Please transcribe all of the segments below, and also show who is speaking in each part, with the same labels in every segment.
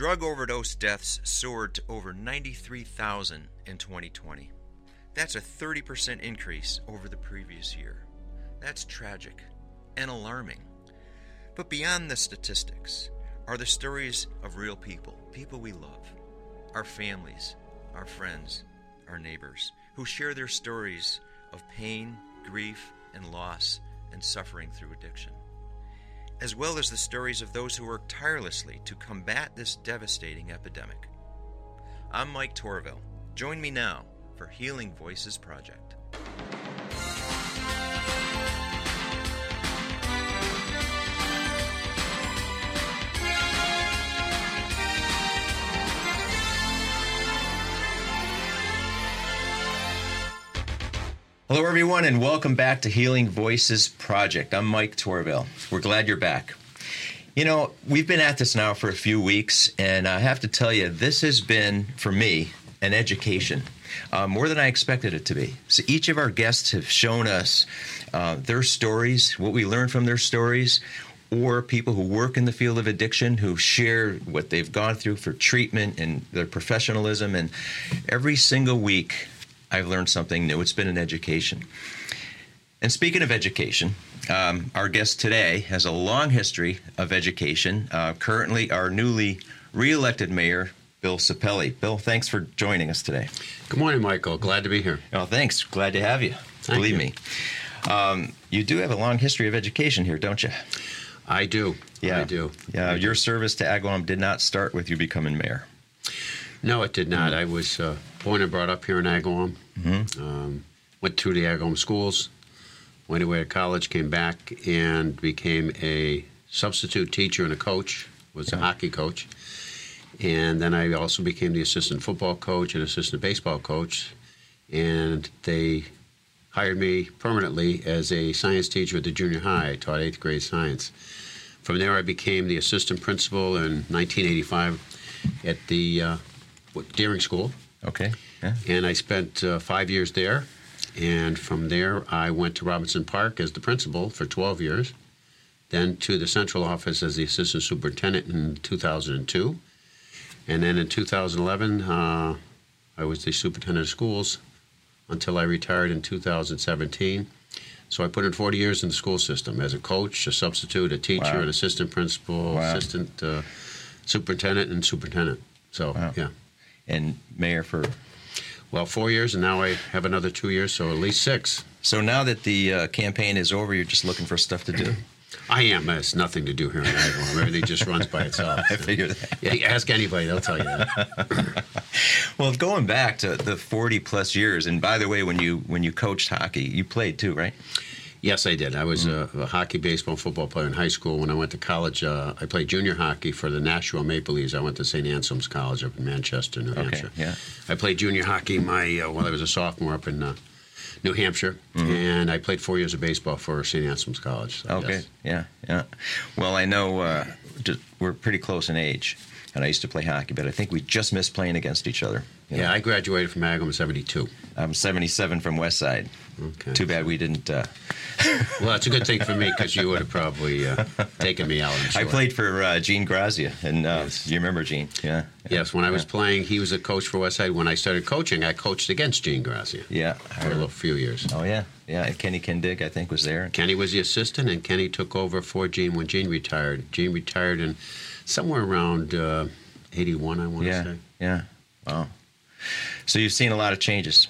Speaker 1: Drug overdose deaths soared to over 93,000 in 2020. That's a 30% increase over the previous year. That's tragic and alarming. But beyond the statistics are the stories of real people, people we love, our families, our friends, our neighbors, who share their stories of pain, grief, and loss and suffering through addiction, as well as the stories of those who work tirelessly to combat this devastating epidemic. I'm Mike Tourville. Join me now for Healing Voices Project. Hello, everyone, and welcome back to Healing Voices Project. I'm Mike Tourville. We're glad you're back. You know, we've been at this now for a few weeks, and I have to tell you, this has been, for me, an education. Uh, more than I expected it to be. So each of our guests have shown us uh, their stories, what we learned from their stories, or people who work in the field of addiction who share what they've gone through for treatment and their professionalism. And every single week, I've learned something new. It's been an education. And speaking of education, um, our guest today has a long history of education. Uh, currently, our newly reelected mayor, Bill Sapelli. Bill, thanks for joining us today.
Speaker 2: Good morning, Michael. Glad to be here.
Speaker 1: Oh, thanks. Glad to have you.
Speaker 2: Thank
Speaker 1: Believe
Speaker 2: you.
Speaker 1: me. Um, you do have a long history of education here, don't you?
Speaker 2: I do.
Speaker 1: Yeah.
Speaker 2: I do.
Speaker 1: Yeah, your service to Agawam did not start with you becoming mayor.
Speaker 2: No, it did not. I was uh, born and brought up here in Agawam.
Speaker 1: Mm-hmm.
Speaker 2: Um, went through the Agawam schools. Went away to college. Came back and became a substitute teacher and a coach. Was a hockey coach. And then I also became the assistant football coach and assistant baseball coach. And they hired me permanently as a science teacher at the junior high. I taught eighth grade science. From there, I became the assistant principal in 1985 at the uh, Doering School,
Speaker 1: Okay. Yeah.
Speaker 2: and I spent uh, five years there. And from there, I went to Robinson Park as the principal for 12 years, then to the central office as the assistant superintendent in 2002. And then in 2011, uh, I was the superintendent of schools until I retired in 2017. So I put in 40 years in the school system as a coach, a substitute, a teacher,
Speaker 1: Wow.
Speaker 2: an assistant principal,
Speaker 1: Wow.
Speaker 2: assistant uh, superintendent, and superintendent. So,
Speaker 1: Wow.
Speaker 2: yeah.
Speaker 1: And mayor for.
Speaker 2: Well, four years, and now I have another two years, so at least six.
Speaker 1: So now that the uh, campaign is over, you're just looking for stuff to do.
Speaker 2: I am. There's nothing to do here in Agawam. Everything just runs by itself.
Speaker 1: I figured that.
Speaker 2: Yeah, ask anybody; they'll tell you that.
Speaker 1: Well, going back to the 40 plus years, and by the way, when you when you coached hockey, you played too, right?
Speaker 2: Yes, I did. I was a, a hockey, baseball, and football player in high school. When I went to college, uh, I played junior hockey for the Nashua Maple Leafs. I went to St. Anselm's College up in Manchester, New
Speaker 1: Okay.
Speaker 2: Hampshire.
Speaker 1: Yeah.
Speaker 2: I played junior hockey my uh, while I was a sophomore up in uh, New Hampshire, and I played four years of baseball for St. Anselm's College. So,
Speaker 1: Okay.
Speaker 2: yes.
Speaker 1: Yeah. Yeah. Well, I know uh, we're pretty close in age, and I used to play hockey, but I think we just missed playing against each other. you know.
Speaker 2: Yeah, I graduated from Agawam in '72.
Speaker 1: I'm 77 from West Side.
Speaker 2: Okay.
Speaker 1: Too bad we didn't. Uh,
Speaker 2: Well, that's a good thing for me because you would have probably uh, taken me out.
Speaker 1: I played for uh, Gene Grazia, and uh,
Speaker 2: Yes.
Speaker 1: you remember Gene? Yeah.
Speaker 2: Yes, when I was
Speaker 1: Yeah.
Speaker 2: playing, he was a coach for Westside. When I started coaching, I coached against Gene Grazia
Speaker 1: Yeah.
Speaker 2: for a little few years.
Speaker 1: Oh yeah, yeah. And Kenny Kindig, I think, was there.
Speaker 2: Kenny was the assistant, and Kenny took over for Gene when Gene retired. Gene retired in somewhere around uh, 81, I want
Speaker 1: Yeah.
Speaker 2: to say.
Speaker 1: Yeah. Wow. So you've seen a lot of changes.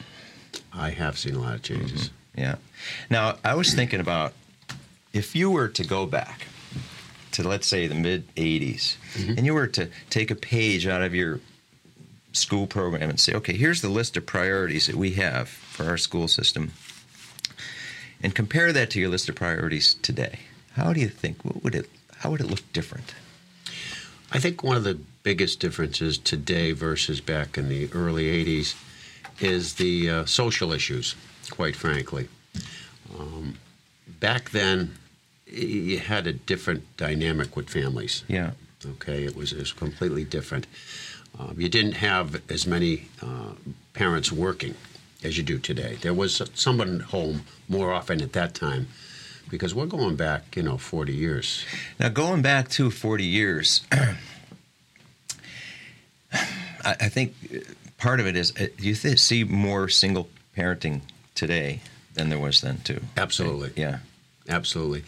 Speaker 2: I have seen a lot of changes.
Speaker 1: Yeah. Now I was thinking about if you were to go back to let's say the mid '80s, and you were to take a page out of your school program and say, okay, here's the list of priorities that we have for our school system, and compare that to your list of priorities today. How do you think? What would it? How would it look different?
Speaker 2: I think one of the biggest differences today versus back in the early 80s is the uh, social issues, quite frankly. Um, back then, you had a different dynamic with families.
Speaker 1: Yeah.
Speaker 2: Okay, it was, it was completely different. Um, you didn't have as many uh, parents working as you do today. There was someone home more often at that time because we're going back, you know, 40 years.
Speaker 1: Now, going back to 40 years, I, I think part of it is uh, you th- see more single parenting today than there was then too.
Speaker 2: Absolutely.
Speaker 1: Yeah.
Speaker 2: Absolutely.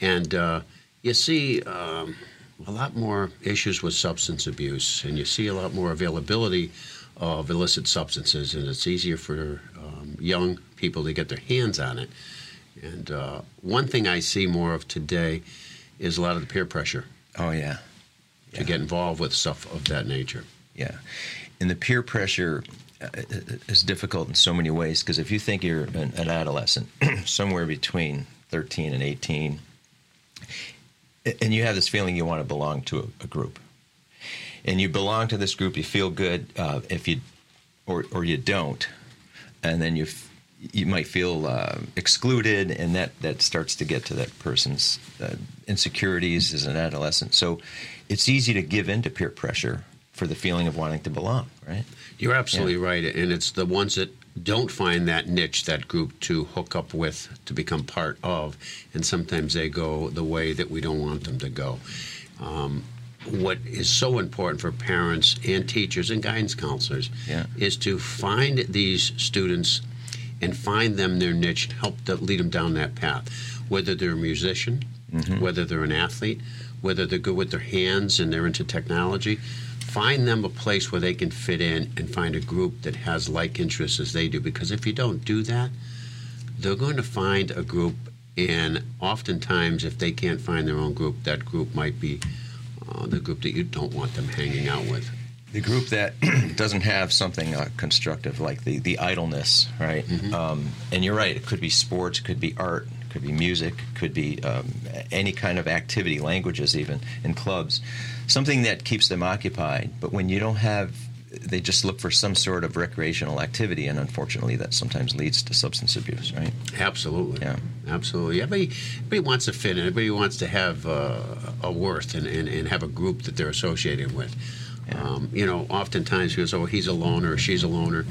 Speaker 2: And uh, you see um, a lot more issues with substance abuse, and you see a lot more availability of illicit substances, and it's easier for um, young people to get their hands on it. And uh, one thing I see more of today is a lot of the peer pressure
Speaker 1: Oh yeah.
Speaker 2: to
Speaker 1: Yeah.
Speaker 2: get involved with stuff of that nature.
Speaker 1: Yeah, and the peer pressure uh, is difficult in so many ways because if you think you're an, an adolescent, somewhere between 13 and 18, and you have this feeling you want to belong to a, a group, and you belong to this group, you feel good uh, if you, or or you don't, and then you. F- you might feel uh, excluded, and that, that starts to get to that person's uh, insecurities as an adolescent. So it's easy to give in to peer pressure for the feeling of wanting to belong, right?
Speaker 2: You're absolutely right, and it's the ones that don't find that niche, that group to hook up with, to become part of, and sometimes they go the way that we don't want them to go. Um, what is so important for parents and teachers and guidance counselors
Speaker 1: Yeah.
Speaker 2: is to find these students and find them their niche, help to lead them down that path. Whether they're a musician, whether they're an athlete, whether they're good with their hands and they're into technology, find them a place where they can fit in and find a group that has like interests as they do. Because if you don't do that, they're going to find a group, and oftentimes, if they can't find their own group, that group might be uh, the group that you don't want them hanging out with.
Speaker 1: The group that doesn't have something uh, constructive like the, the idleness, right? Um, and you're right, it could be sports, it could be art, it could be music, it could be um, any kind of activity, languages even, in clubs. Something that keeps them occupied. But when you don't have, they just look for some sort of recreational activity, and unfortunately that sometimes leads to substance abuse, right?
Speaker 2: Absolutely.
Speaker 1: Yeah.
Speaker 2: Absolutely. Everybody, everybody wants to fit in. Everybody wants to have uh, a worth and, and, and have a group that they're associated with. Um, you know, oftentimes he goes, oh, he's a loner she's a loner.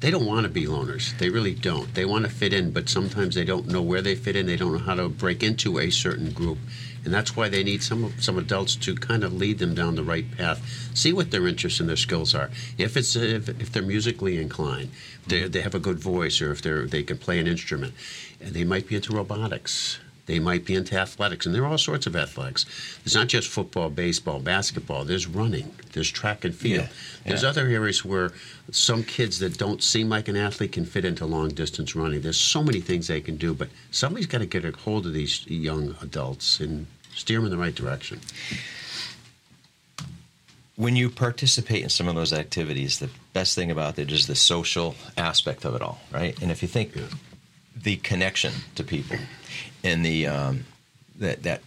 Speaker 2: They don't want to be loners. They really don't. They want to fit in, but sometimes they don't know where they fit in. They don't know how to break into a certain group. And that's why they need some some adults to kind of lead them down the right path. See what their interests and their skills are. If it's if, if they're musically inclined, they, they have a good voice, or if they're they can play an instrument, and they might be into robotics. They might be into athletics, and there are all sorts of athletics. It's not just football, baseball, basketball. There's running. There's track and field.
Speaker 1: Yeah,
Speaker 2: There's
Speaker 1: yeah.
Speaker 2: other areas where some kids that don't seem like an athlete can fit into long distance running. There's so many things they can do, but somebody's got to get a hold of these young adults and steer them in the right direction.
Speaker 1: when you participate in some of those activities, the best thing about it is the social aspect of it all, right? And if you think
Speaker 2: Yeah.
Speaker 1: the connection to people and the um, that that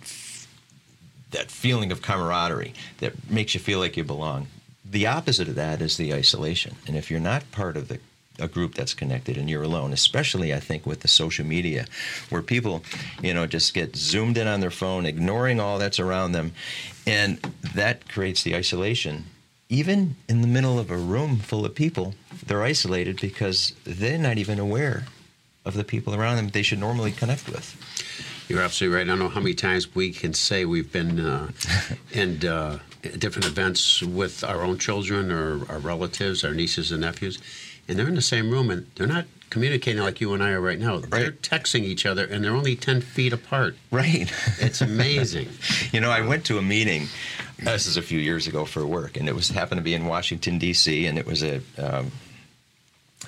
Speaker 1: that feeling of camaraderie that makes you feel like you belong, the opposite of that is the isolation. And if you're not part of the a group that's connected and you're alone, especially I think with the social media, where people, you know, just get zoomed in on their phone, ignoring all that's around them, and that creates the isolation. Even in the middle of a room full of people, they're isolated because they're not even aware of the people around them they should normally connect with.
Speaker 2: You're absolutely right. I don't know how many times we can say we've been uh, in uh, different events with our own children or our relatives, our nieces and nephews, and they're in the same room and they're not communicating like you and I are right now. They're texting each other and they're only 10 feet apart.
Speaker 1: Right.
Speaker 2: It's amazing.
Speaker 1: You know, I went to a meeting. This is a few years ago for work, and it was happened to be in Washington D.C. And it was a. Um,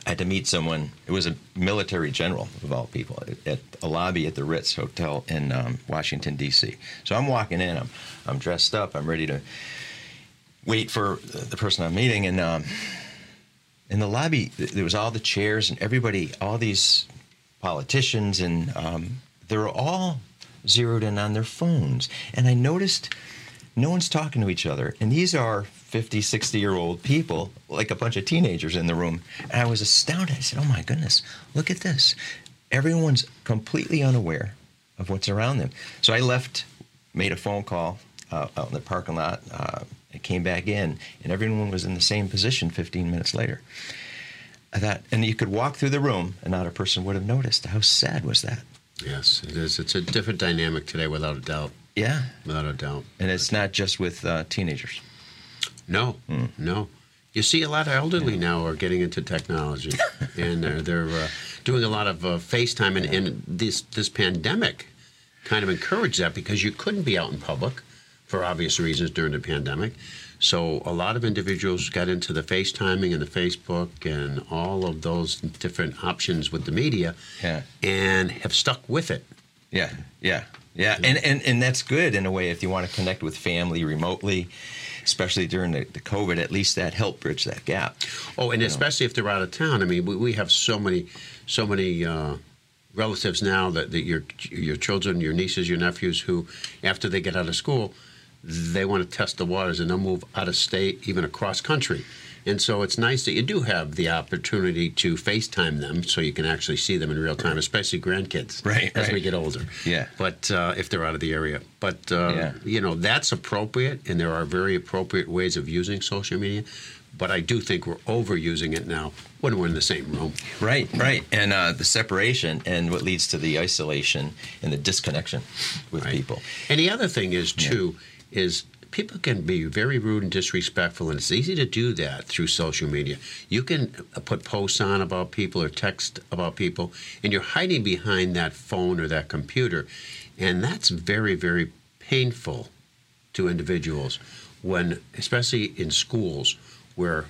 Speaker 1: I had to meet someone. It was a military general of all people at, a lobby at the Ritz Hotel in um, Washington D.C. So I'm walking in. I'm I'm dressed up. I'm ready to wait for the person I'm meeting, and um, in the lobby there was all the chairs and everybody, all these politicians, and um, they were all zeroed in on their phones. And I noticed no one's talking to each other. And these are 50, 60 year old people, like a bunch of teenagers in the room. And I was astounded. I said, Oh my goodness, look at this. Everyone's completely unaware of what's around them. So I left, made a phone call uh, out in the parking lot. Uh, I came back in, and everyone was in the same position 15 minutes later. I thought, and you could walk through the room, and not a person would have noticed. How sad was that?
Speaker 2: Yes, it is. It's a different dynamic today, without a doubt.
Speaker 1: Yeah,
Speaker 2: Without a doubt.
Speaker 1: and it's not just with uh, teenagers.
Speaker 2: No,
Speaker 1: Hmm.
Speaker 2: no. You see, a lot of elderly now are getting into technology, and they're, they're uh, doing a lot of uh, FaceTime. And, and this this pandemic kind of encouraged that because you couldn't be out in public for obvious reasons during the pandemic. So a lot of individuals got into the FaceTiming and the Facebook and all of those different options with the media,
Speaker 1: Yeah.
Speaker 2: and have stuck with it.
Speaker 1: Yeah, yeah, yeah, and, and and that's good in a way if you want to connect with family remotely, especially during the, the COVID. At least that helped bridge that gap.
Speaker 2: Oh, and especially if they're out of town. I mean, we, we have so many, so many uh, relatives now that, that your your children, your nieces, your nephews, who after they get out of school, they want to test the waters and they'll move out of state, even across country. And so it's nice that you do have the opportunity to FaceTime them so you can actually see them in real time, especially grandkids
Speaker 1: Right,
Speaker 2: as
Speaker 1: right.
Speaker 2: we get older.
Speaker 1: Yeah.
Speaker 2: But uh, if they're out of the area. But, uh,
Speaker 1: Yeah.
Speaker 2: you know, that's appropriate, and there are very appropriate ways of using social media. But I do think we're overusing it now when we're in the same room.
Speaker 1: Right, right, and uh, the separation and what leads to the isolation and the disconnection with
Speaker 2: Right.
Speaker 1: people.
Speaker 2: And the other thing is too is people can be very rude and disrespectful, and it's easy to do that through social media. You can uh, put posts on about people or text about people, and you're hiding behind that phone or that computer, and that's very very painful to individuals when, especially in schools, where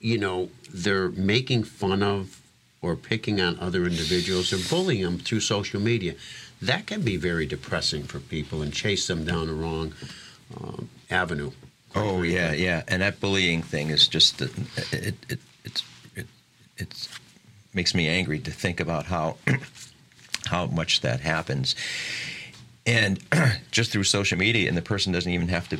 Speaker 2: you know they're making fun of or picking on other individuals or bullying them through social media. That can be very depressing for people and chase them down the wrong um, avenue.
Speaker 1: Oh yeah, yeah, and that bullying thing is just it it it it's it it's makes me angry to think about how how much that happens, and just through social media, and the person doesn't even have to.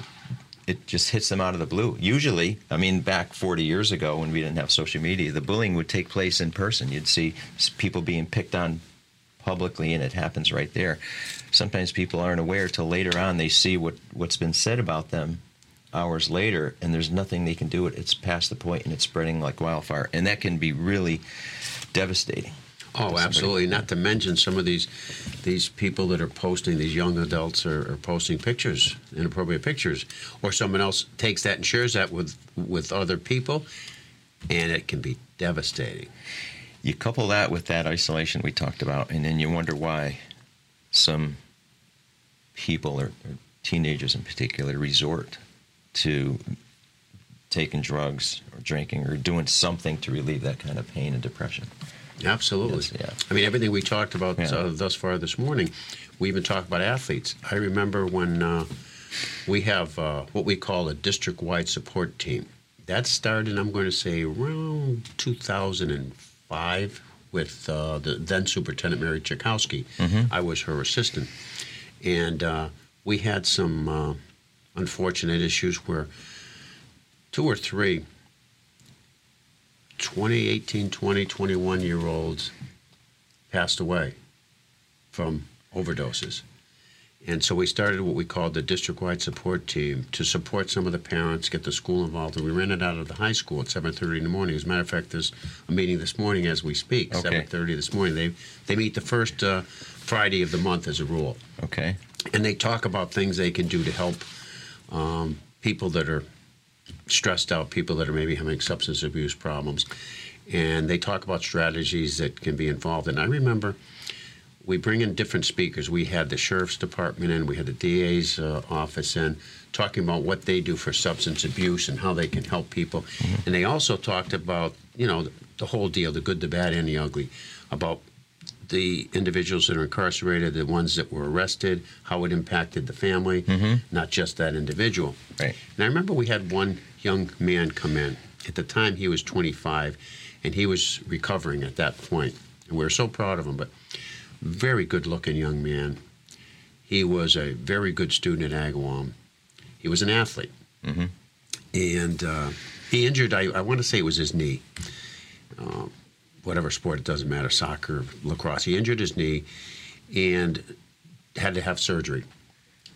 Speaker 1: It just hits them out of the blue. Usually, I mean, back 40 years ago when we didn't have social media, the bullying would take place in person. You'd see people being picked on publicly, and it happens right there. Sometimes people aren't aware till later on they see what what's been said about them hours later, and there's nothing they can do. It it's past the point, and it's spreading like wildfire, and that can be really devastating.
Speaker 2: Oh, absolutely. Not to mention some of these these people that are posting, these young adults are, are posting pictures, inappropriate pictures, or someone else takes that and shares that with with other people, and it can be devastating.
Speaker 1: You couple that with that isolation we talked about, and then you wonder why some people, or, or teenagers in particular, resort to taking drugs or drinking or doing something to relieve that kind of pain and depression.
Speaker 2: Absolutely.
Speaker 1: Yes, yeah.
Speaker 2: I mean, everything we talked about
Speaker 1: Yeah.
Speaker 2: uh, thus far this morning, we even talked about athletes. I remember when uh, we have uh, what we call a district wide support team. That started, I'm going to say, around 2005 with uh, the then Superintendent Mary Czajkowski. I was her assistant. And uh, we had some uh, unfortunate issues where two or three 20, 18, 20, 21 year olds passed away from overdoses. And so we started what we called the district wide support team to support some of the parents, get the school involved. And we ran it out of the high school at 7.30 in the morning. As a matter of fact, there's a meeting this morning as we speak,
Speaker 1: Okay.
Speaker 2: 7.30 this morning. They, they meet the first uh, Friday of the month as a rule
Speaker 1: Okay.
Speaker 2: and they talk about things they can do to help um, people that are stressed out, people that are maybe having substance abuse problems, and they talk about strategies that can be involved. And I remember we bring in different speakers. We had the sheriff's department in, we had the DA's uh, office in, talking about what they do for substance abuse and how they can help people. And they also talked about, you know, the whole deal, the good, the bad, and the ugly, about the individuals that are incarcerated, the ones that were arrested, how it impacted the family, not just that individual.
Speaker 1: Right.
Speaker 2: And I remember we had one young man come in. At the time, he was 25, and he was recovering at that point. And we were so proud of him, but very good looking young man. He was a very good student at Agawam. He was an athlete. And uh, he injured, I, I want to say it was his knee. Uh, whatever sport, it doesn't matter, soccer, lacrosse. He injured his knee and had to have surgery.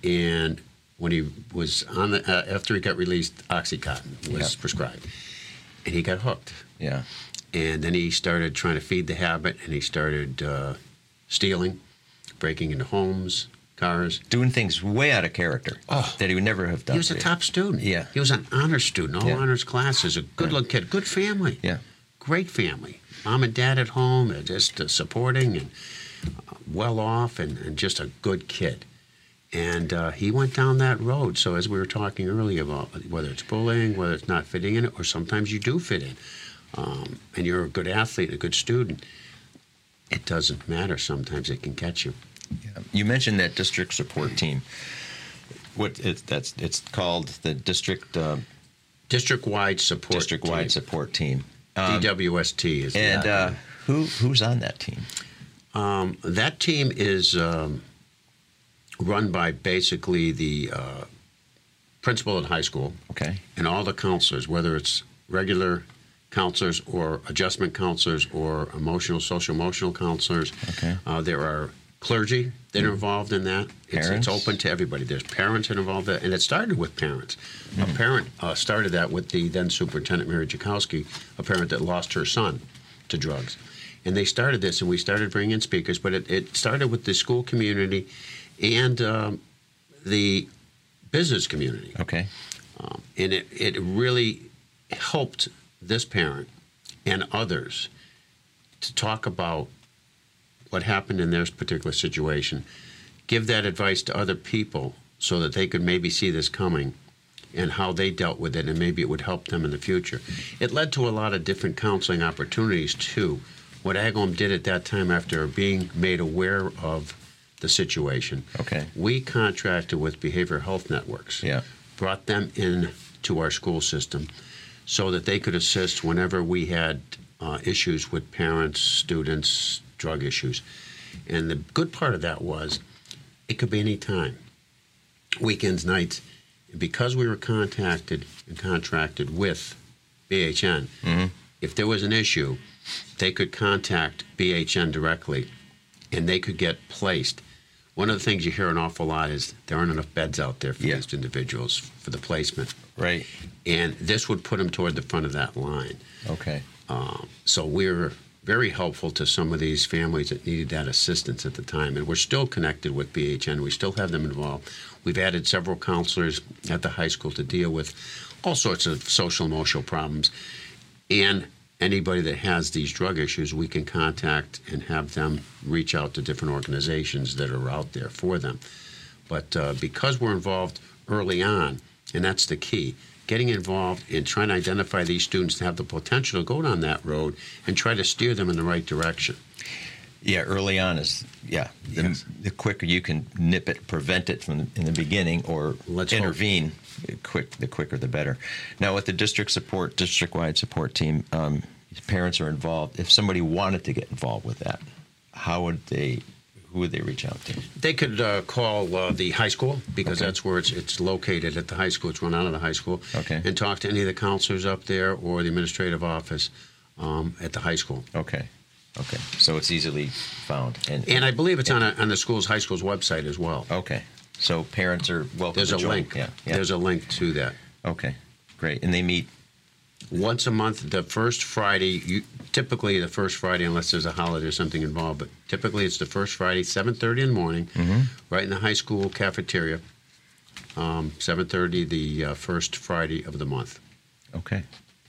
Speaker 2: And when he was on the, uh, after he got released, Oxycontin was
Speaker 1: Yeah.
Speaker 2: prescribed. And he got hooked.
Speaker 1: Yeah.
Speaker 2: And then he started trying to feed the habit and he started uh, stealing, breaking into homes, cars.
Speaker 1: Doing things way out of character
Speaker 2: Oh.
Speaker 1: that he would never have done.
Speaker 2: He was a top student.
Speaker 1: Yeah.
Speaker 2: He was an honor student, all
Speaker 1: Yeah.
Speaker 2: honors classes, a good looking kid, good family.
Speaker 1: Yeah.
Speaker 2: Great family. Mom and dad at home, just uh, supporting and uh, well off, and, and just a good kid. And uh, he went down that road. So, as we were talking earlier about whether it's bullying, whether it's not fitting in, or sometimes you do fit in, um, and you're a good athlete, a good student, it doesn't matter. Sometimes it can catch you.
Speaker 1: You mentioned that district support team. What it, that's it's called the district uh,
Speaker 2: District wide support.
Speaker 1: district wide
Speaker 2: team.
Speaker 1: support team. Um,
Speaker 2: DWST is
Speaker 1: and uh, who who's on that team?
Speaker 2: Um, that team is um, run by basically the uh, principal at high school
Speaker 1: Okay.
Speaker 2: and all the counselors, whether it's regular counselors or adjustment counselors or emotional, social emotional counselors.
Speaker 1: Okay.
Speaker 2: Uh, there are clergy that are involved in that. It's, it's open to everybody. There's parents that are involved, in and it started with parents. A parent uh, started that with the then Superintendent Mary Czajkowski, a parent that lost her son to drugs. And they started this, and we started bringing in speakers, but it, it started with the school community and um, the business community.
Speaker 1: Okay.
Speaker 2: Um, and it, it really helped this parent and others to talk about what happened in their particular situation, give that advice to other people so that they could maybe see this coming and how they dealt with it, and maybe it would help them in the future. It led to a lot of different counseling opportunities, too. What Agawam did at that time, after being made aware of the situation,
Speaker 1: Okay.
Speaker 2: we contracted with Behavioral Health Networks
Speaker 1: Yeah.
Speaker 2: brought them in to our school system so that they could assist whenever we had uh, issues with parents, students, drug issues. And the good part of that was it could be any time, weekends, nights. Because we were contacted and contracted with BHN,
Speaker 1: Mhm.
Speaker 2: if there was an issue, they could contact BHN directly and they could get placed. One of the things you hear an awful lot is there aren't enough beds out there for
Speaker 1: Yeah.
Speaker 2: these individuals for the placement.
Speaker 1: Right.
Speaker 2: And this would put them toward the front of that line.
Speaker 1: Okay.
Speaker 2: Um, so we're very helpful to some of these families that needed that assistance at the time. And we're still connected with BHN. We still have them involved. We've added several counselors at the high school to deal with all sorts of social emotional problems. And anybody that has these drug issues, we can contact and have them reach out to different organizations that are out there for them. But uh, because we're involved early on, and that's the key, getting involved in trying to identify these students to have the potential to go down that road and try to steer them in the right direction.
Speaker 1: Yeah. Early on is yeah. The,
Speaker 2: Yes.
Speaker 1: the quicker you can nip it, prevent it from the, in the beginning, or
Speaker 2: Let's
Speaker 1: intervene, the quick the quicker the better. Now with the district support, district wide support team, um, parents are involved. If somebody wanted to get involved with that, how would they? Who would they reach out to?
Speaker 2: They could uh, call uh, the high school because
Speaker 1: Okay.
Speaker 2: that's where it's, it's located at the high school. It's run out of the high school.
Speaker 1: Okay.
Speaker 2: And talk to any of the counselors up there or the administrative office um, at the high school.
Speaker 1: Okay. Okay. So it's easily found. And,
Speaker 2: And I believe it's on, a, on the school's high school's website as well.
Speaker 1: okay. So parents are welcome
Speaker 2: There's
Speaker 1: to
Speaker 2: a
Speaker 1: join.
Speaker 2: link.
Speaker 1: Yeah. yeah.
Speaker 2: There's a link to that.
Speaker 1: okay. Great. And they meet.
Speaker 2: Once a month, the first Friday. You, typically, the first Friday, unless there's a holiday or something involved, but typically it's the first Friday, 7:30 in the morning, right in the high school cafeteria. Um, 7:30, the uh, first Friday of the month.
Speaker 1: Okay.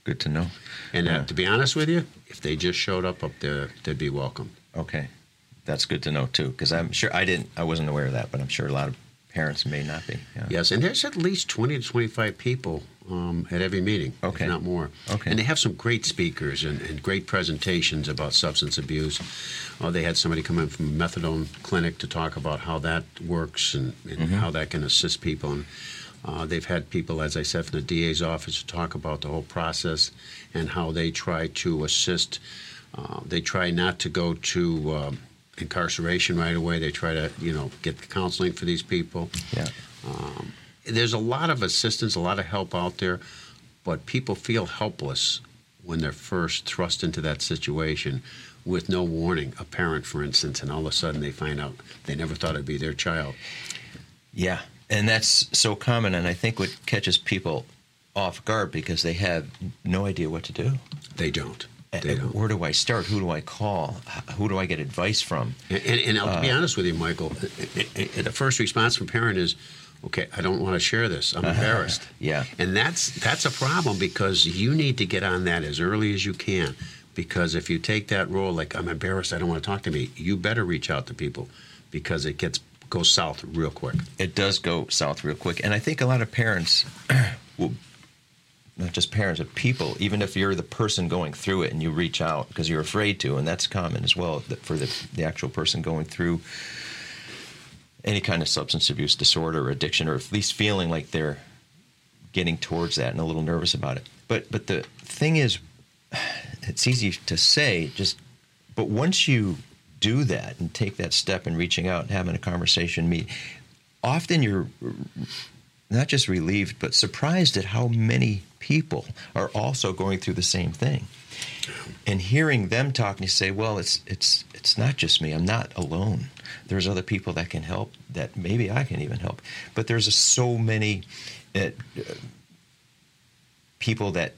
Speaker 1: Good to know.
Speaker 2: And uh, to be honest with you, if they just showed up up there, they'd be welcome.
Speaker 1: Okay, that's good to know too, because I'm sure I didn't, I wasn't aware of that, but I'm sure a lot of parents may not be. Yeah.
Speaker 2: Yes, and there's at least 20 to 25 people um, at every meeting,
Speaker 1: Okay.
Speaker 2: if not more.
Speaker 1: Okay.
Speaker 2: And they have some great speakers and, and great presentations about substance abuse. Oh, they had somebody come in from a methadone clinic to talk about how that works and, and
Speaker 1: Mm-hmm.
Speaker 2: how that can assist people. And uh, they've had people, as I said, from the DA's office to talk about the whole process and how they try to assist. Uh, they try not to go to um, incarceration right away. They try to, you know, get counseling for these people
Speaker 1: Yeah.
Speaker 2: There's a lot of assistance, a lot of help out there, but people feel helpless when they're first thrust into that situation with no warning. A parent, for instance, and all of a sudden they find out they never thought it'd be their child.
Speaker 1: Yeah, and that's so common, and I think what catches people off guard because they have no idea what to do.
Speaker 2: They don't. They don't.
Speaker 1: Where do I start? Who do I call? Who do I get advice from?
Speaker 2: And, and, and I'll be uh, honest with you, Michael. The first response from parent is, "Okay, I don't want to share this. I'm embarrassed."
Speaker 1: Yeah.
Speaker 2: And that's that's a problem because you need to get on that as early as you can. Because if you take that role, like I'm embarrassed, I don't want to talk to me, you better reach out to people because it gets goes south real quick.
Speaker 1: It does go south real quick, and I think a lot of parents will. Not just parents, but people. Even if you're the person going through it and you reach out because you're afraid to, and that's common as well for the, the actual person going through any kind of substance abuse disorder or addiction, or at least feeling like they're getting towards that and a little nervous about it. But but the thing is, it's easy to say, just but once you do that and take that step in reaching out and having a conversation, meet, often you're not just relieved but surprised at how many people are also going through the same thing. And hearing them talk, and you say, "Well, it's it's it's not just me. I'm not alone. There's other people that can help. That maybe I can even help. But there's so many uh, people that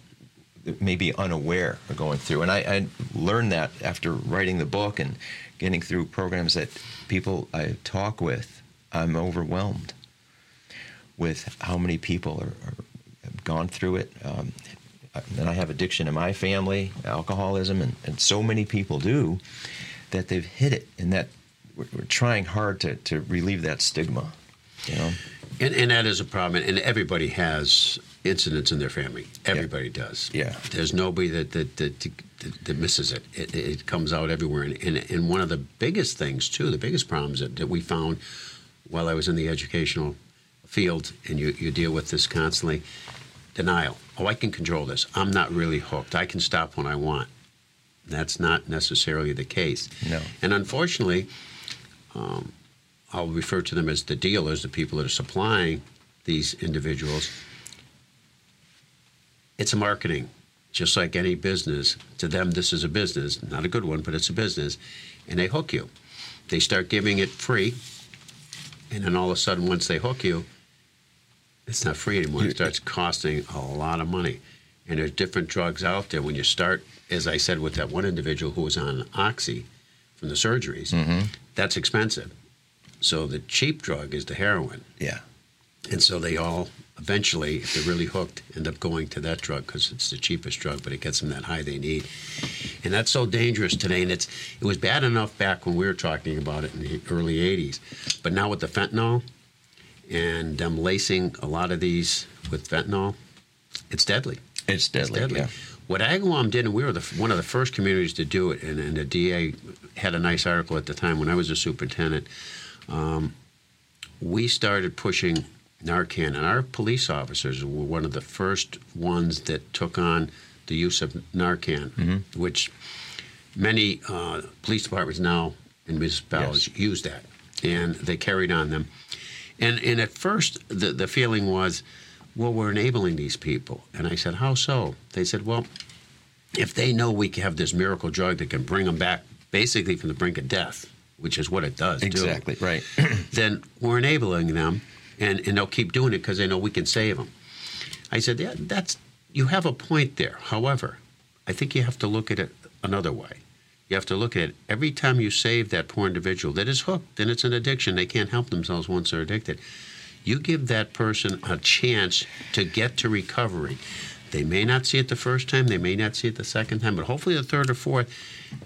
Speaker 1: may be unaware are going through. And I, I learned that after writing the book and getting through programs that people I talk with. I'm overwhelmed with how many people are, are have gone through it. Um, and I have addiction in my family, alcoholism, and, and so many people do that they've hit it, and that we're, we're trying hard to, to relieve that stigma. You know,
Speaker 2: And, and that is a problem. And everybody has incidents in their family. Everybody does.
Speaker 1: Yeah.
Speaker 2: There's nobody that that, that, that, that misses it. it. It comes out everywhere. And, and, and one of the biggest things, too, the biggest problems that, that we found while I was in the educational field, and you, you deal with this constantly denial. Oh, I can control this. I'm not really hooked. I can stop when I want. That's not necessarily the case.
Speaker 1: No.
Speaker 2: And unfortunately, um, I'll refer to them as the dealers, the people that are supplying these individuals. It's a marketing, just like any business. To them, this is a business, not a good one, but it's a business, and they hook you. They start giving it free, and then all of a sudden, once they hook you, it's not free anymore. It starts costing a lot of money. And there's different drugs out there. When you start, as I said, with that one individual who was on Oxy from the surgeries, mm-hmm. that's expensive. So the cheap drug is the heroin.
Speaker 1: yeah,
Speaker 2: And so they all eventually, if they're really hooked, end up going to that drug because it's the cheapest drug, but it gets them that high they need. And that's so dangerous today. And it's it was bad enough back when we were talking about it in the early 80s. But now with the fentanyl and them lacing a lot of these with fentanyl, it's deadly.
Speaker 1: It's deadly.
Speaker 2: It's deadly.
Speaker 1: Yeah.
Speaker 2: What Agawam did, and we were the, one of the first communities to do it, and, and the DA had a nice article at the time when I was a superintendent. Um, we started pushing Narcan, and our police officers were one of the first ones that took on the use of Narcan, which many uh, police departments now in municipalities use that, and they carried on them. And and at first, the the feeling was, well, we're enabling these people. And I said, how so? They said, well, if they know we have this miracle drug that can bring them back basically from the brink of death, which is what it does, do,
Speaker 1: Exactly right.
Speaker 2: then we're enabling them, and, and they'll keep doing it because they know we can save them. I said, yeah, that's you have a point there. However, I think you have to look at it another way. You have to look at it every time you save that poor individual that is hooked and it's an addiction. They can't help themselves once they're addicted. You give that person a chance to get to recovery. They may not see it the first time, they may not see it the second time, but hopefully the third or fourth,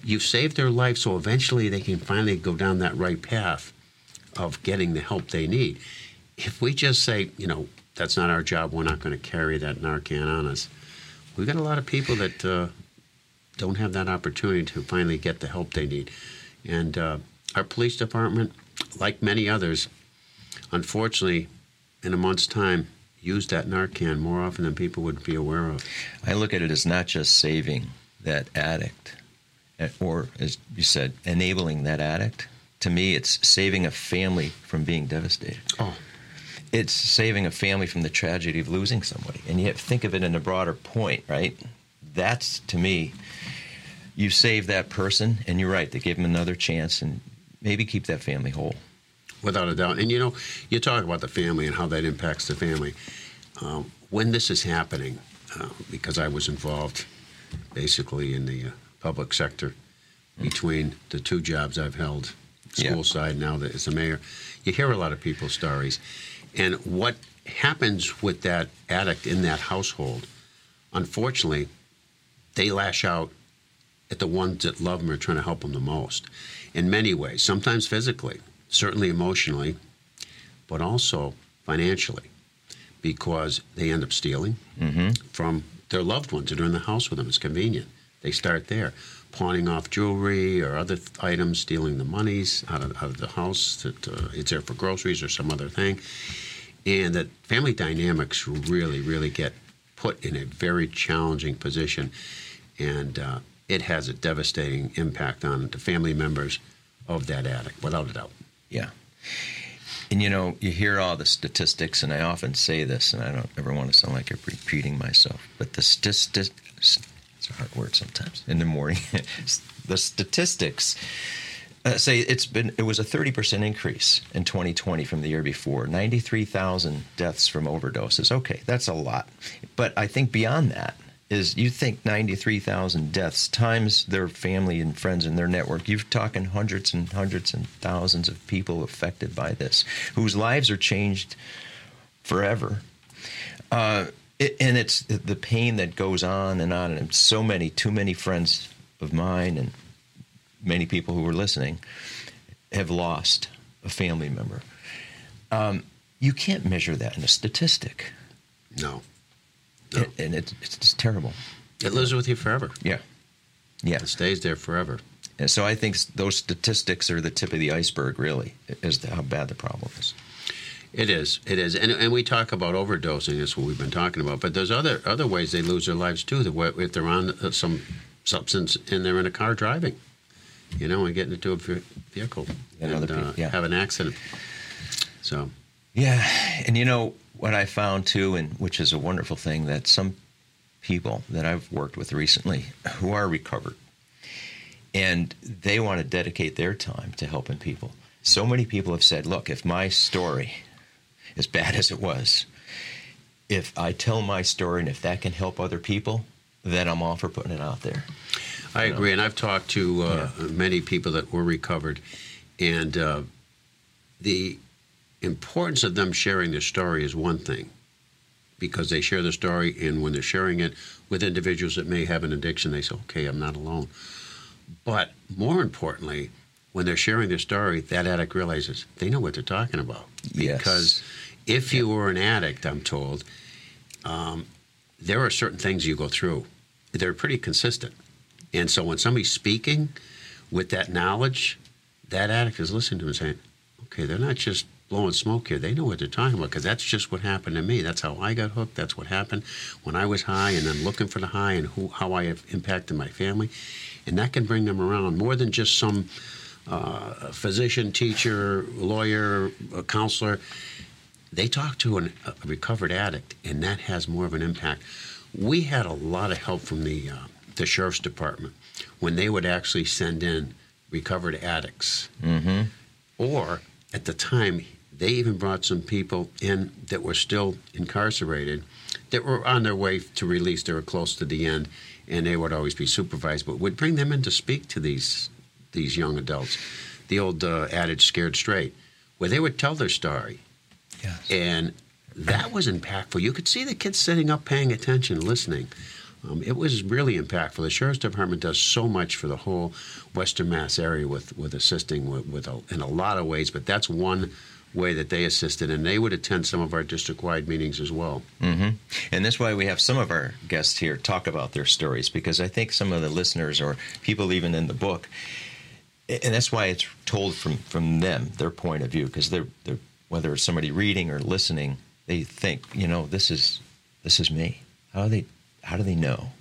Speaker 2: you've saved their life so eventually they can finally go down that right path of getting the help they need. If we just say, you know, that's not our job, we're not going to carry that Narcan on us, we've got a lot of people that uh, don't have that opportunity to finally get the help they need. And uh, our police department, like many others, unfortunately, in a month's time, use that Narcan more often than people would be aware of.
Speaker 1: I look at it as not just saving that addict, eh, or as you said, enabling that addict. To me, it's saving a family from being devastated.
Speaker 2: Oh.
Speaker 1: It's saving a family from the tragedy of losing somebody. And yet, think of it in a broader point, right? That's, to me, you save that person, and you're right, they give them another chance and maybe keep that family whole.
Speaker 2: Without a doubt. And you know, you talk about the family and how that impacts the family. Um, when this is happening, uh, because I was involved basically in the uh, public sector between the two jobs I've held, school
Speaker 1: Yeah.
Speaker 2: side now that as a mayor. You hear a lot of people's stories. And what happens with that addict in that household, unfortunately, they lash out at the ones that love them or trying to help them the most in many ways, sometimes physically, certainly emotionally, but also financially, because they end up stealing from their loved ones that are in the house with them. It's convenient. They start there, pawning off jewelry or other th- items, stealing the monies out of, out of the house that uh, it's there for groceries or some other thing. And that family dynamics really, really get put in a very challenging position. And uh, it has a devastating impact on the family members of that addict, without a doubt.
Speaker 1: Yeah. And you know, you hear all the statistics, and I often say this, and I don't ever want to sound like I'm repeating myself, but the statistics, it's a hard word sometimes in the morning, the statistics uh, say it's been, it was a 30% increase in 2020 from the year before, 93,000 deaths from overdoses. Okay, that's a lot. But I think beyond that, is you think 93,000 deaths times their family and friends and their network. You're talking hundreds and hundreds and thousands of people affected by this, whose lives are changed forever. Uh, it, and it's the pain that goes on and on. And so many, too many friends of mine and many people who are listening have lost a family member. Um, you can't measure that in a statistic.
Speaker 2: No. No.
Speaker 1: It- and it, it's just terrible.
Speaker 2: It lives with you forever.
Speaker 1: Yeah. Yeah.
Speaker 2: It stays there forever.
Speaker 1: And so I think those statistics are the tip of the iceberg, really, as to how bad the problem is.
Speaker 2: It is. It is. And, and we talk about overdosing. That's what we've been talking about. But there's other other ways they lose their lives too. If they're on uh, some substance and they're in a car driving, you know, and getting into a vehicle
Speaker 1: And
Speaker 2: and
Speaker 1: other people,
Speaker 2: uh,
Speaker 1: yeah.
Speaker 2: have an accident. So
Speaker 1: Yeah, and you know what I found too, and which is a wonderful thing, that some people that I've worked with recently who are recovered, and they want to dedicate their time to helping people. So many people have said, "Look, if my story, as bad as it was, if I tell my story and if that can help other people, then I'm all for putting it out there."
Speaker 2: I agree, and I've talked to uh, many people that were recovered, and uh, the importance of them sharing their story is one thing, because they share the story, and when they're sharing it with individuals that may have an addiction, they say, "Okay, I'm not alone." But more importantly, when they're sharing their story, that addict realizes they know what they're talking about.
Speaker 1: Yes.
Speaker 2: Because if you were an addict, I'm told, um, there are certain things you go through. They're pretty consistent. And so when somebody's speaking with that knowledge, that addict is listening to them and saying, okay, they're not just blowing smoke here. They know what they're talking about because that's just what happened to me. That's how I got hooked. That's what happened when I was high and then looking for the high and who, how I have impacted my family. And that can bring them around more than just some uh, physician, teacher, lawyer, counselor. They talk to an, a recovered addict, and that has more of an impact. We had a lot of help from the uh, the sheriff's department when they would actually send in recovered addicts,
Speaker 1: Mm-hmm.
Speaker 2: or at the time they even brought some people in that were still incarcerated, that were on their way to release. They were close to the end, and they would always be supervised, but would bring them in to speak to these these young adults. The old uh, adage, "Scared straight," where they would tell their story
Speaker 1: Yes.
Speaker 2: and that was impactful. You could see the kids sitting up, paying attention, listening. Um, it was really impactful. The sheriff's department does so much for the whole Western Mass area with with assisting with, with a, in a lot of ways, but that's one way that they assisted, and they would attend some of our district-wide meetings as well.
Speaker 1: hmm And that's why we have some of our guests here talk about their stories because I think some of the listeners or people even in the book, and that's why it's told from from them, their point of view, because they're, they're whether it's somebody reading or listening, they think, you know, this is this is me. How do they how do they know?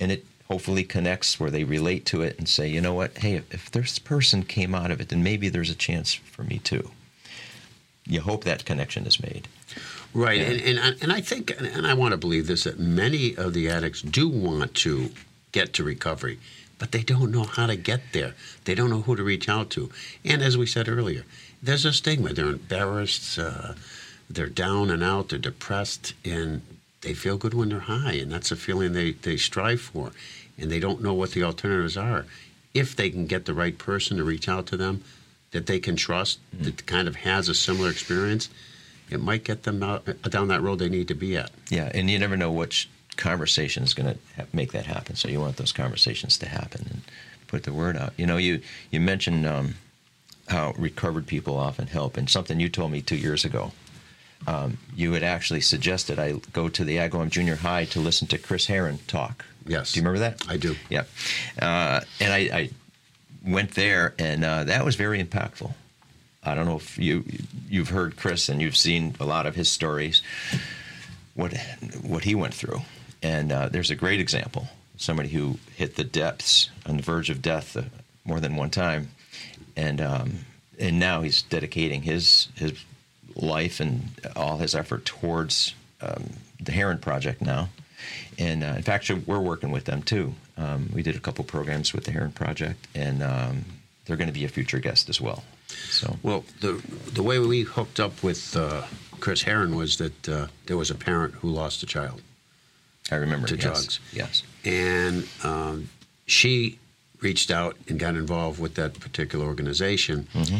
Speaker 1: And it hopefully connects where they relate to it and say, you know what, hey, if this person came out of it, then maybe there's a chance for me too. You hope that connection is made.
Speaker 2: Right, and, and I- and I think, and I want to believe this, that many of the addicts do want to get to recovery, but they don't know how to get there. They don't know who to reach out to. And as we said earlier, there's a stigma. They're embarrassed. Uh, they're down and out. They're depressed, and they feel good when they're high, and that's a feeling they, they strive for, and they don't know what the alternatives are. If they can get the right person to reach out to them that they can trust, mm-hmm. that kind of has a similar experience, it might get them out, down that road they need to be at.
Speaker 1: Yeah, and you never know which conversation is going to make that happen. So you want those conversations to happen and put the word out. You know, you you mentioned um, how recovered people often help, and something you told me two years ago um, you had actually suggested I go to the Agawam Junior High to listen to Chris Herren talk.
Speaker 2: Yes.
Speaker 1: Do you remember that?
Speaker 2: I do.
Speaker 1: Yeah. Uh, and I, I, went there, and uh, that was very impactful. I don't know if you you've heard Chris and you've seen a lot of his stories, what what he went through, and uh, there's a great example. Somebody who hit the depths on the verge of death uh, more than one time, and um, and now he's dedicating his his life and all his effort towards um, the Herren Project now. And uh, in fact, we're working with them too. Um, we did a couple programs with the Herren Project, and um, they're going to be a future guest as well. So,
Speaker 2: well, the the way we hooked up with uh, Chris Herren was that uh, there was a parent who lost a child.
Speaker 1: I remember
Speaker 2: to
Speaker 1: yes.
Speaker 2: drugs.
Speaker 1: Yes,
Speaker 2: and um, she reached out and got involved with that particular organization. Mm-hmm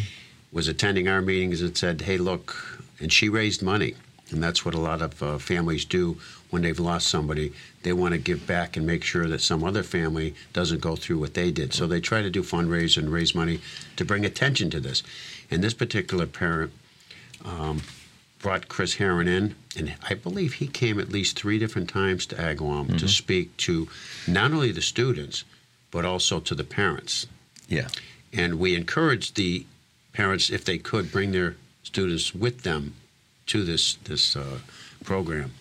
Speaker 2: was attending our meetings and said, "Hey, look," and she raised money, and that's what a lot of uh, families do when they've lost somebody. They want to give back and make sure that some other family doesn't go through what they did. So they try to do fundraise and raise money to bring attention to this. And this particular parent um, brought Chris Herren in, and I believe he came at least three different times to Agawam mm-hmm. to speak to not only the students but also to the parents.
Speaker 1: Yeah.
Speaker 2: And we encouraged the parents, if they could, bring their students with them to this this uh, program.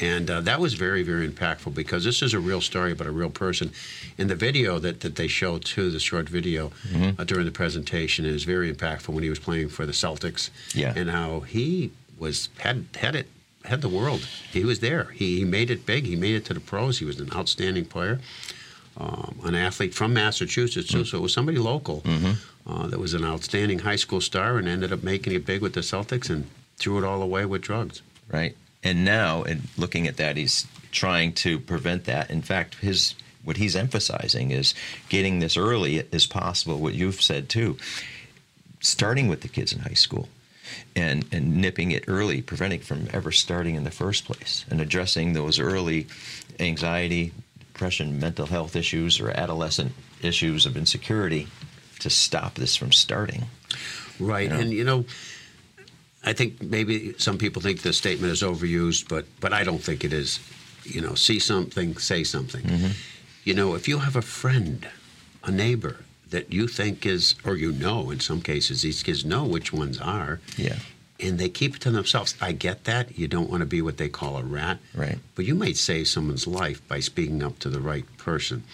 Speaker 2: And uh, that was very, very impactful because this is a real story about a real person. In the video that, that they show too, the short video mm-hmm. uh, during the presentation is very impactful when he was playing for the Celtics.
Speaker 1: Yeah.
Speaker 2: And how he was had had it had the world. He was there. He, he made it big. He made it to the pros. He was an outstanding player, um, an athlete from Massachusetts too. Mm-hmm. So it was somebody local. Mm-hmm uh, that was an outstanding high school star and ended up making it big with the Celtics and threw it all away with drugs.
Speaker 1: Right. And now, and looking at that, he's trying to prevent that. In fact, his what he's emphasizing is getting this early as possible. What you've said too, starting with the kids in high school, and and nipping it early, preventing from ever starting in the first place, and addressing those early anxiety, depression, mental health issues, or adolescent issues of insecurity to stop this from starting.
Speaker 2: Right, you know? and you know, I think maybe some people think the statement is overused, but but I don't think it is. You know, see something, say something. Mm-hmm. You know, if you have a friend, a neighbor that you think is, or you know, in some cases, these kids know which ones are.
Speaker 1: Yeah.
Speaker 2: And they keep it to themselves. I get that. You don't want to be what they call a rat.
Speaker 1: Right.
Speaker 2: But you might save someone's life by speaking up to the right person.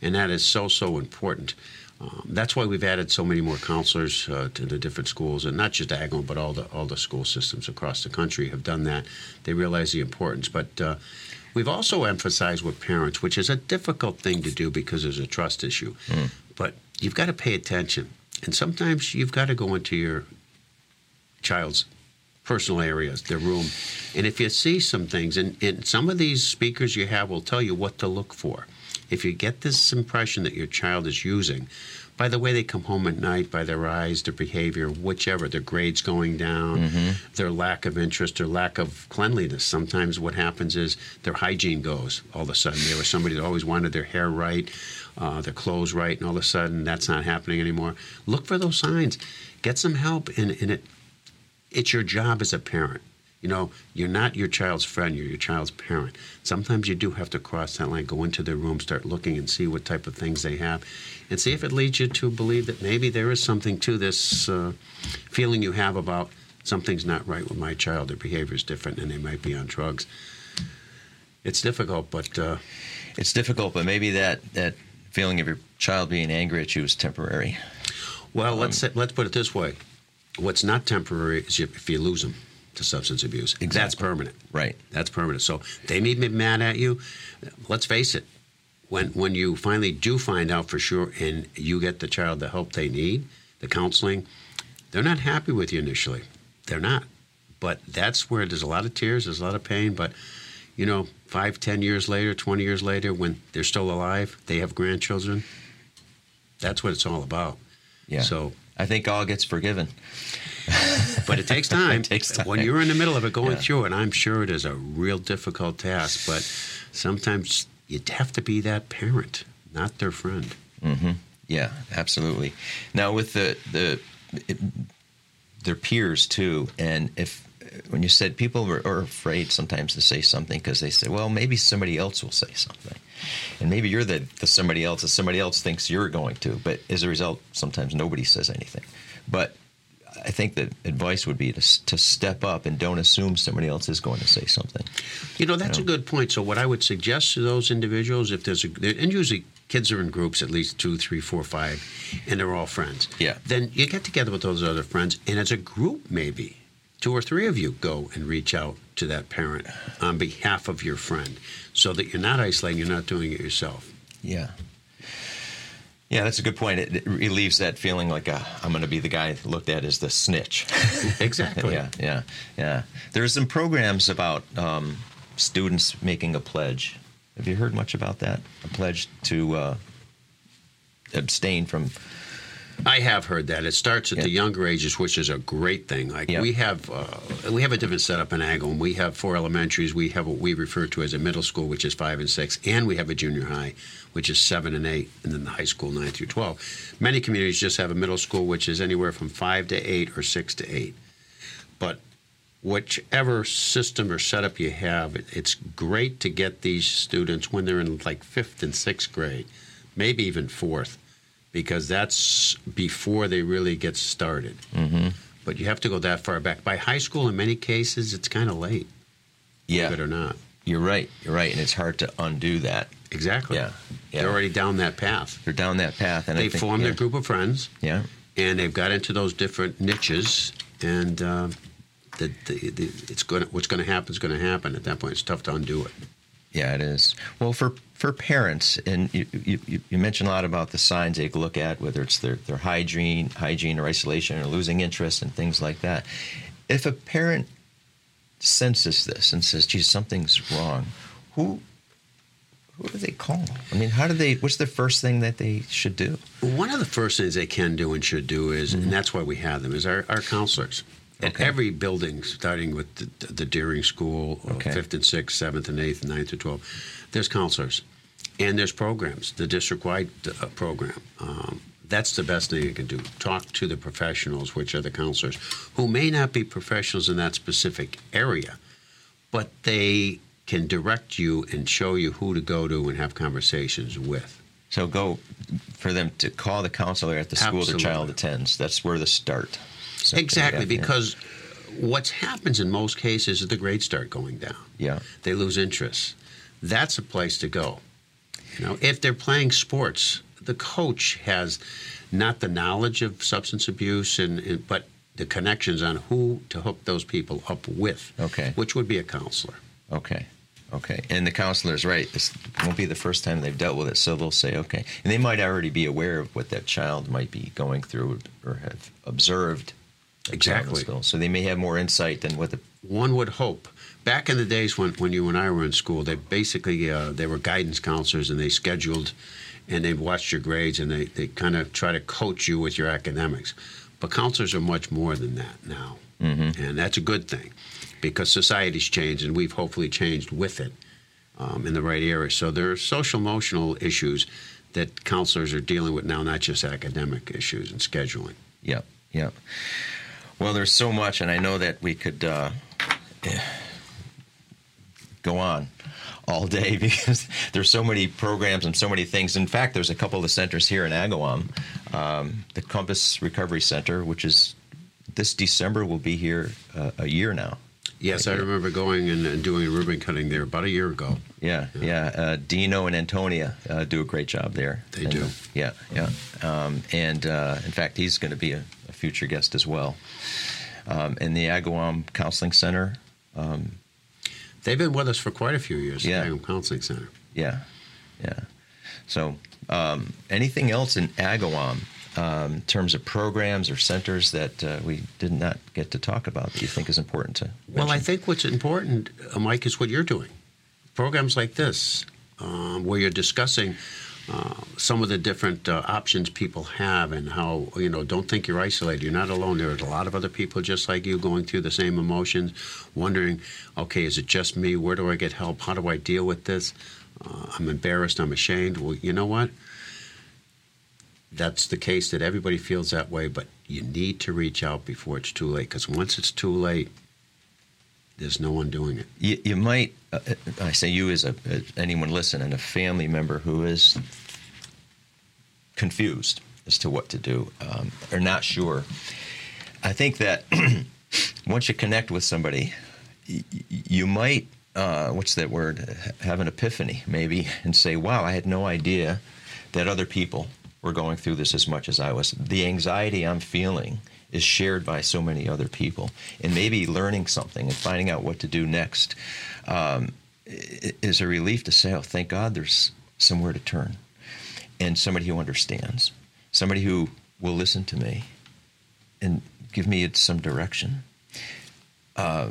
Speaker 2: And that is so, so important. Um, that's why we've added so many more counselors uh, to the different schools, and not just Agawam, but all the all the school systems across the country have done that. They realize the importance, but uh, we've also emphasized with parents, which is a difficult thing to do because there's a trust issue. Mm. But you've got to pay attention, and sometimes you've got to go into your child's personal areas, their room, and if you see some things, and, and some of these speakers you have will tell you what to look for if you get this impression that your child is using, by the way they come home at night, by their eyes, their behavior, whichever, their grades going down, mm-hmm. their lack of interest, their lack of cleanliness. Sometimes what happens is their hygiene goes all of a sudden. They were somebody that always wanted their hair right, uh, their clothes right, and all of a sudden that's not happening anymore. Look for those signs. Get some help, and, and it, it's your job as a parent you know, you're not your child's friend, you're your child's parent. Sometimes you do have to cross that line, go into their room, start looking and see what type of things they have, and see if it leads you to believe that maybe there is something to this uh, feeling you have about something's not right with my child, their behavior is different, and they might be on drugs. It's difficult, but. Uh,
Speaker 1: it's difficult, but maybe that, that feeling of your child being angry at you is temporary.
Speaker 2: Well, um, let's say, let's put it this way: what's not temporary is if you lose them to substance abuse.
Speaker 1: Exactly.
Speaker 2: That's permanent.
Speaker 1: Right.
Speaker 2: That's permanent. So they may be mad at you. Let's face it. When when you finally do find out for sure, and you get the child the help they need, the counseling, they're not happy with you initially. They're not. But that's where there's a lot of tears, there's a lot of pain. But you know, five, ten years later, 20 years later, when they're still alive, they have grandchildren. That's what it's all about.
Speaker 1: Yeah.
Speaker 2: So,
Speaker 1: I think all gets forgiven.
Speaker 2: but it takes time.
Speaker 1: It takes time.
Speaker 2: When you're in the middle of it, going
Speaker 1: Yeah.
Speaker 2: through it, I'm sure it is a real difficult task. But sometimes you have to be that parent, not their friend. Mm-hmm.
Speaker 1: Yeah, absolutely. Now with the the it, their peers too, and if when you said people are, are afraid sometimes to say something because they say, well, maybe somebody else will say something, and maybe you're the, the somebody else, and somebody else thinks you're going to, but as a result, sometimes nobody says anything. But I think that advice would be to, to step up and don't assume somebody else is going to say something.
Speaker 2: You know, that's
Speaker 1: Yeah.
Speaker 2: a good point. So, what I would suggest to those individuals, if there's a, and usually kids are in groups at least two, three, four, five, and they're all friends.
Speaker 1: Yeah.
Speaker 2: Then you get together with those other friends, and as a group, maybe two or three of you go and reach out to that parent on behalf of your friend so that you're not isolating, you're not doing it yourself.
Speaker 1: Yeah. Yeah, that's a good point. It, it relieves that feeling like uh, I'm going to be the guy looked at as the snitch.
Speaker 2: Exactly.
Speaker 1: yeah, yeah, yeah. There's some programs about um, students making a pledge. Have you heard much about that? A pledge to uh, abstain from.
Speaker 2: I have heard that it starts at
Speaker 1: Yeah.
Speaker 2: the younger ages, which is a great thing. Like
Speaker 1: Yeah.
Speaker 2: we have, uh, we have a different setup in Agawam. We have four elementaries. We have what we refer to as a middle school, which is five and six, and we have a junior high, which is seven and eight, and then the high school nine through twelve. Many communities just have a middle school, which is anywhere from five to eight or six to eight. But whichever system or setup you have, it's great to get these students when they're in like fifth and sixth grade, maybe even fourth, because that's before they really get started.
Speaker 1: Mm-hmm.
Speaker 2: But you have to go that far back. By high school, in many cases, it's kind of late,
Speaker 1: Yeah,
Speaker 2: believe it or not.
Speaker 1: you're right. You're right, and it's hard to undo that.
Speaker 2: Exactly.
Speaker 1: Yeah, yeah.
Speaker 2: They're already down that path.
Speaker 1: They're down that path, and I
Speaker 2: They
Speaker 1: think,
Speaker 2: formed
Speaker 1: yeah,
Speaker 2: their group of friends,
Speaker 1: Yeah,
Speaker 2: and they've got into those different niches, and uh, the, the, the, it's going what's going to happen is going to happen. At that point, it's tough to undo it.
Speaker 1: Yeah, it is. Well, for for parents, and you, you, you- mentioned a lot about the signs they look at, whether it's their, their hygiene, hygiene or isolation, or losing interest and things like that. If a parent senses this and says, "Geez, something's wrong," who who do they call? I mean, how do they? What's the first thing that they should do?
Speaker 2: One of the first things they can do and should do is, and mm-hmm. that's why we have them, is our, our counselors. At
Speaker 1: Okay.
Speaker 2: every building, starting with the, the Doering School, uh,
Speaker 1: Okay.
Speaker 2: fifth and sixth, seventh and eighth, ninth and twelfth, there's counselors, and there's programs. The district-wide uh, program. Um, that's the best thing you can do. Talk to the professionals, which are the counselors, who may not be professionals in that specific area, but they can direct you and show you who to go to and have conversations with.
Speaker 1: So go for them to call the counselor at the school their child attends. That's where the start.
Speaker 2: Exactly,
Speaker 1: that, yeah.
Speaker 2: because what happens in most cases is the grades start going down.
Speaker 1: yeah,
Speaker 2: They lose interest. That's a place to go. You know, if they're playing sports, the coach has not the knowledge of substance abuse, and, and but the connections on who to hook those people up with.
Speaker 1: Okay.
Speaker 2: Which would be a counselor.
Speaker 1: Okay. Okay. And the counselor's right. This won't be the first time they've dealt with it. So they'll say, okay. And they might already be aware of what that child might be going through or have observed. That child in
Speaker 2: Exactly.
Speaker 1: So they may have more insight than what the.
Speaker 2: One would hope. Back in the days when, when you and I were in school, they basically uh, they were guidance counselors and they scheduled and they watched your grades and they, they kind of try to coach you with your academics. But counselors are much more than that now.
Speaker 1: Mm-hmm.
Speaker 2: And that's a good thing because society's changed and we've hopefully changed with it um, in the right area. So there are social emotional issues that counselors are dealing with now, not just academic issues and scheduling.
Speaker 1: Yep. Yep. Well, there's so much, and I know that we could uh, go on all day because there's so many programs and so many things. In fact, there's a couple of the centers here in Agawam, um, the Compass Recovery Center, which is this December will be here uh, a year now.
Speaker 2: Yes, I remember going and, and doing a ribbon cutting there about a year ago.
Speaker 1: Yeah, yeah. Uh, Dino and Antonia uh, do a great job there.
Speaker 2: They
Speaker 1: And,
Speaker 2: do.
Speaker 1: uh, yeah, yeah. Um, and uh, in fact, he's going to be a future guest as well. Um, in the Agawam Counseling Center. Um,
Speaker 2: They've been with us for quite a few years.
Speaker 1: Yeah.
Speaker 2: the Agawam Counseling Center.
Speaker 1: yeah, yeah. So, um, anything else in Agawam um, in terms of programs or centers that uh, we did not get to talk about that you think is important to?
Speaker 2: Well, I think what's important, uh, Mike, is what you're doing. programs like this, um, where you're discussing uh, some of the different uh, options people have and how, you know, don't think you're isolated. You're not alone. There are a lot of other people just like you going through the same emotions, wondering, okay, is it just me? Where do I get help? How do I deal with this? Uh, I'm embarrassed. I'm ashamed. Well, you know what? That's the case that everybody feels that way, but you need to reach out before it's too late because once it's too late, there's no one doing it.
Speaker 1: You, you might, uh, I say you as a, as anyone listening, a family member who is confused as to what to do um, or not sure. I think that once you connect with somebody, y- you might, uh, what's that word, have an epiphany maybe and say, wow, I had no idea that other people were going through this as much as I was. The anxiety I'm feeling is shared by so many other people. And maybe learning something and finding out what to do next um, is a relief to say, oh, thank God there's somewhere to turn and somebody who understands, somebody who will listen to me and give me some direction. Uh,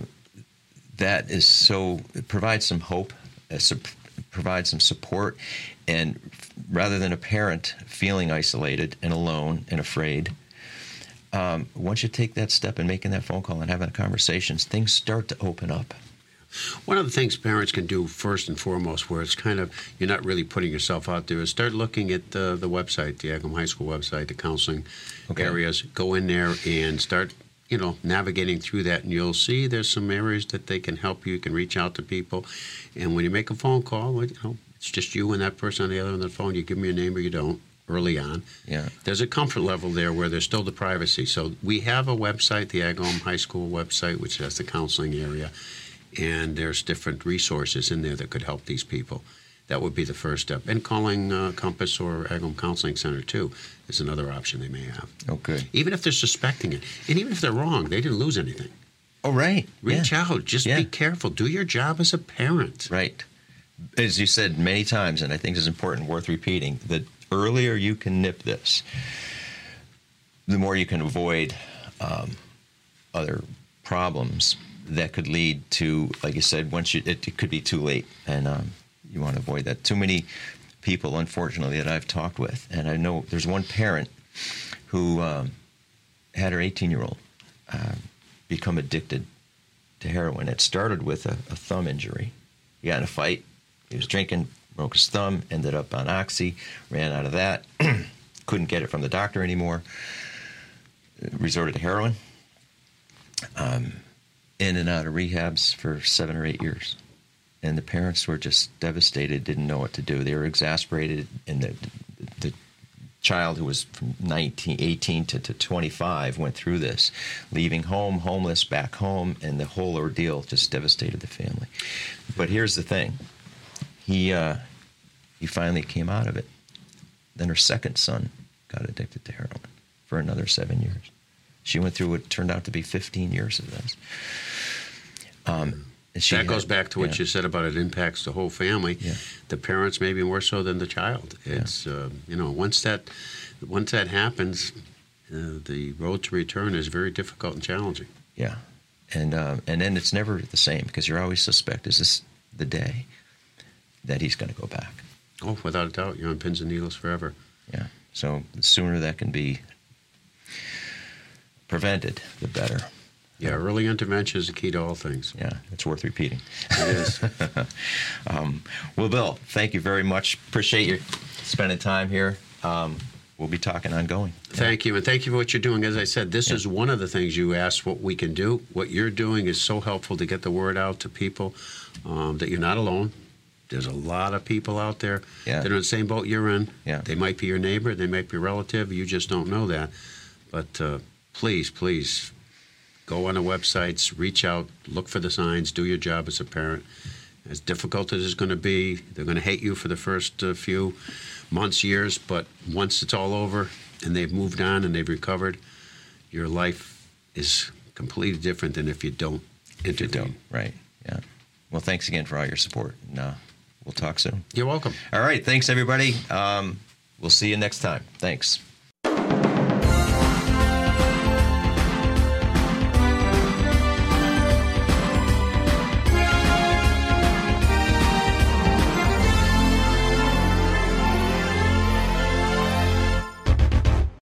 Speaker 1: that is so, it provides some hope, uh, provides some support, and rather than a parent feeling isolated and alone and afraid, um, once you take that step in making that phone call and having conversations, things start to open up.
Speaker 2: One of the things parents can do first and foremost, where it's kind of you're not really putting yourself out there, is start looking at the, the website, the Agawam High School website, the counseling okay. areas. Go in there and start, you know, navigating through that, and you'll see there's some areas that they can help you. You can reach out to people, and when you make a phone call, you know, it's just you and that person on the other end of the phone. You give them your name or you don't early on.
Speaker 1: Yeah.
Speaker 2: There's a comfort level there where there's still the privacy. So we have a website, the Agawam High School website, which has the counseling area, and there's different resources in there that could help these people. That would be the first step. And calling uh, Compass or Agawam Counseling Center too is another option they may have.
Speaker 1: Okay.
Speaker 2: Even if they're suspecting it, and even if they're wrong, they didn't lose anything.
Speaker 1: Oh right.
Speaker 2: Reach
Speaker 1: yeah.
Speaker 2: out. Just
Speaker 1: yeah.
Speaker 2: be careful. Do your job as a parent.
Speaker 1: Right. As you said many times, and I think is important, worth repeating. The earlier you can nip this, the more you can avoid um, other problems that could lead to, like you said, once you, it, it could be too late, and um, you want to avoid that. Too many people, unfortunately, that I've talked with, and I know there's one parent who um, had her 18 year old uh, become addicted to heroin. It started with a, a thumb injury. He got in a fight. He was drinking, broke his thumb, ended up on Oxy, ran out of that, couldn't get it from the doctor anymore, resorted to heroin. Um, in and out of rehabs for seven or eight years. And the parents were just devastated, didn't know what to do. They were exasperated, and the, the child who was from 19, 18 to, to 25 went through this, leaving home, homeless, back home, and the whole ordeal just devastated the family. But here's the thing he, uh, he finally came out of it. Then her second son got addicted to heroin for another seven years. She went through what turned out to be 15 years of this.
Speaker 2: Um, that had, goes back to what yeah. you said about it impacts the whole family.
Speaker 1: Yeah.
Speaker 2: The parents maybe more so than the child. It's yeah. uh, you know once that once that happens, uh, the road to return is very difficult and challenging.
Speaker 1: Yeah, and um, and then it's never the same because you're always suspect is this the day that he's going to go back.
Speaker 2: Oh, without a doubt, you're on pins and needles forever.
Speaker 1: Yeah. So the sooner that can be prevented, the better.
Speaker 2: Yeah, early intervention is the key to all things.
Speaker 1: Yeah, it's worth repeating.
Speaker 2: It is.
Speaker 1: um, well, Bill, thank you very much. Appreciate you spending time here. Um, we'll be talking ongoing.
Speaker 2: Thank you, and thank you for what you're doing. As I said, this yeah. is one of the things you asked what we can do. What you're doing is so helpful to get the word out to people um, that you're not alone. There's a lot of people out there
Speaker 1: yeah.
Speaker 2: that are in the same boat you're in.
Speaker 1: Yeah.
Speaker 2: They might be your neighbor, they might be a relative. You just don't know that. But uh, please, please go on the websites, reach out, look for the signs, do your job as a parent. As difficult as it's going to be, they're going to hate you for the first uh, few months, years, but once it's all over and they've moved on and they've recovered, your life is completely different than if you don't intervene. If you don't,
Speaker 1: right? Yeah. Well, thanks again for all your support. And, uh, we'll talk soon.
Speaker 2: You're welcome.
Speaker 1: All right. Thanks, everybody. Um, we'll see you next time. Thanks.